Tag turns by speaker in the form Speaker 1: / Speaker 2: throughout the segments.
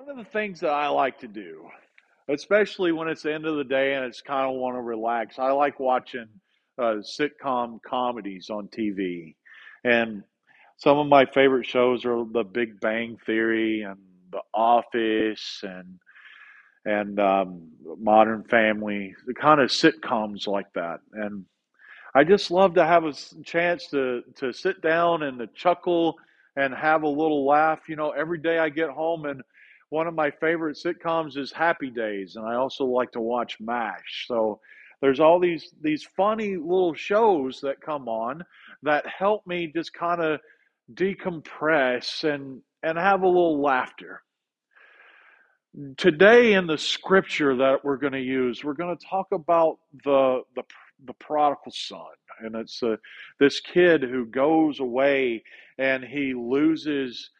Speaker 1: One of the things that I like to do, especially when it's the end of the day and it's kind of want to relax, I like watching uh, sitcom comedies on TV. And some of my favorite shows are The Big Bang Theory and The Office and and um, Modern Family, the kind of sitcoms like that. And I just love to have a chance to to sit down and to chuckle and have a little laugh. You know, every day I get home and one of my favorite sitcoms is Happy Days, and I also like to watch MASH. So there's all these these funny little shows that come on that help me just kind of decompress and and have a little laughter. Today in the scripture that we're going to use, we're going to talk about the the the prodigal son, and it's uh, this kid who goes away and he loses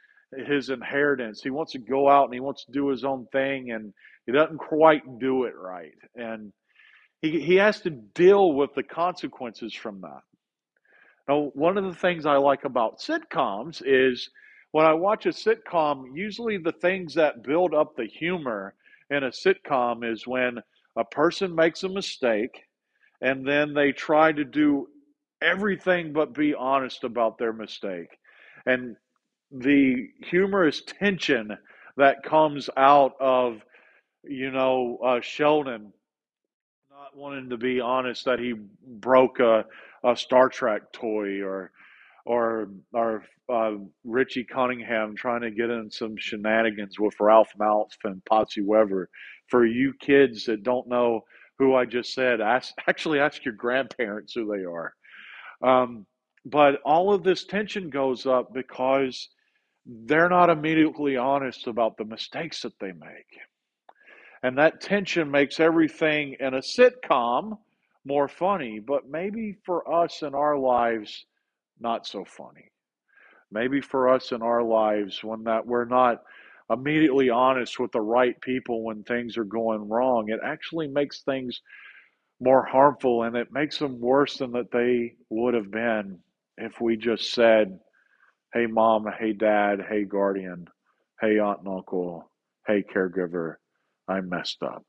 Speaker 1: his inheritance. He wants to go out and he wants to do his own thing, and he doesn't quite do it right, and he he has to deal with the consequences from that. Now, one of the things I like about sitcoms is when I watch a sitcom, usually the things that build up the humor in a sitcom is when a person makes a mistake and then they try to do everything but be honest about their mistake. And the humorous tension that comes out of, you know, uh, Sheldon not wanting to be honest that he broke a a Star Trek toy or or or uh, Richie Cunningham trying to get in some shenanigans with Ralph Malph and Potsie Weber. For you kids that don't know who I just said, ask, actually ask your grandparents who they are. Um, but all of this tension goes up because they're not immediately honest about the mistakes that they make. And that tension makes everything in a sitcom more funny, but maybe for us in our lives, not so funny. Maybe for us in our lives, when that we're not immediately honest with the right people when things are going wrong, it actually makes things more harmful and it makes them worse than that they would have been if we just said, Hey mom, hey dad, hey guardian, hey aunt and uncle, hey caregiver, I messed up.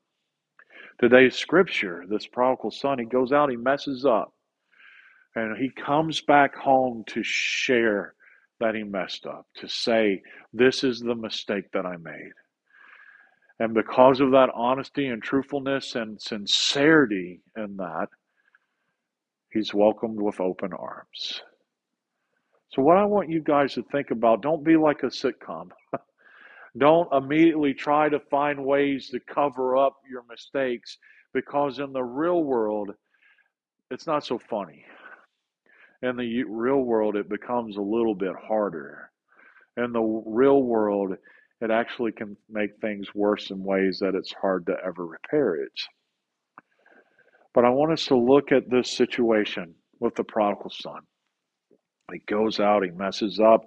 Speaker 1: Today's scripture, this prodigal son, he goes out, he messes up, and he comes back home to share that he messed up, to say, This is the mistake that I made. And because of that honesty and truthfulness and sincerity in that, he's welcomed with open arms. So, what I want you guys to think about don't be like a sitcom. Don't immediately try to find ways to cover up your mistakes because in the real world, it's not so funny. In the real world, it becomes a little bit harder. In the real world, it actually can make things worse in ways that it's hard to ever repair it. But I want us to look at this situation with the prodigal son. He goes out, he messes up,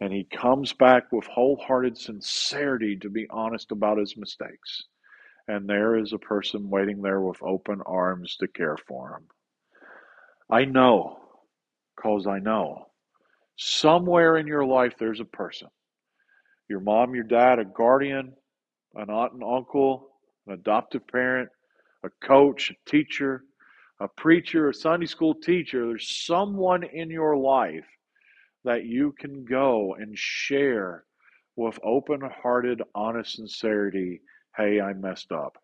Speaker 1: and he comes back with wholehearted sincerity to be honest about his mistakes. And there is a person waiting there with open arms to care for him. I know, because I know, somewhere in your life there's a person your mom, your dad, a guardian, an aunt and uncle, an adoptive parent, a coach, a teacher, a preacher, a Sunday school teacher. There's someone in your life that you can go and share with open hearted, honest sincerity hey, I messed up.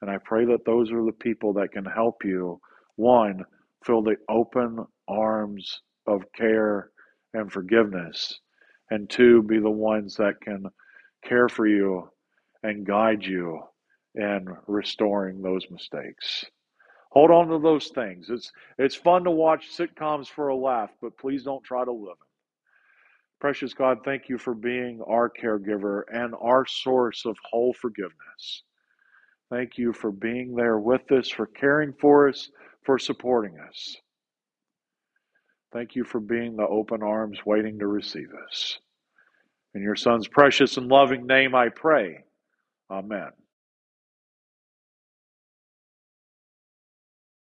Speaker 1: And I pray that those are the people that can help you, one, fill the open arms of care and forgiveness, and two, be the ones that can care for you and guide you in restoring those mistakes. Hold on to those things. It's it's fun to watch sitcoms for a laugh, but please don't try to live them. Precious God, thank you for being our caregiver and our source of whole forgiveness. Thank you for being there with us, for caring for us, for supporting us. Thank you for being the open arms waiting to receive us. In your Son's precious and loving name I pray. Amen.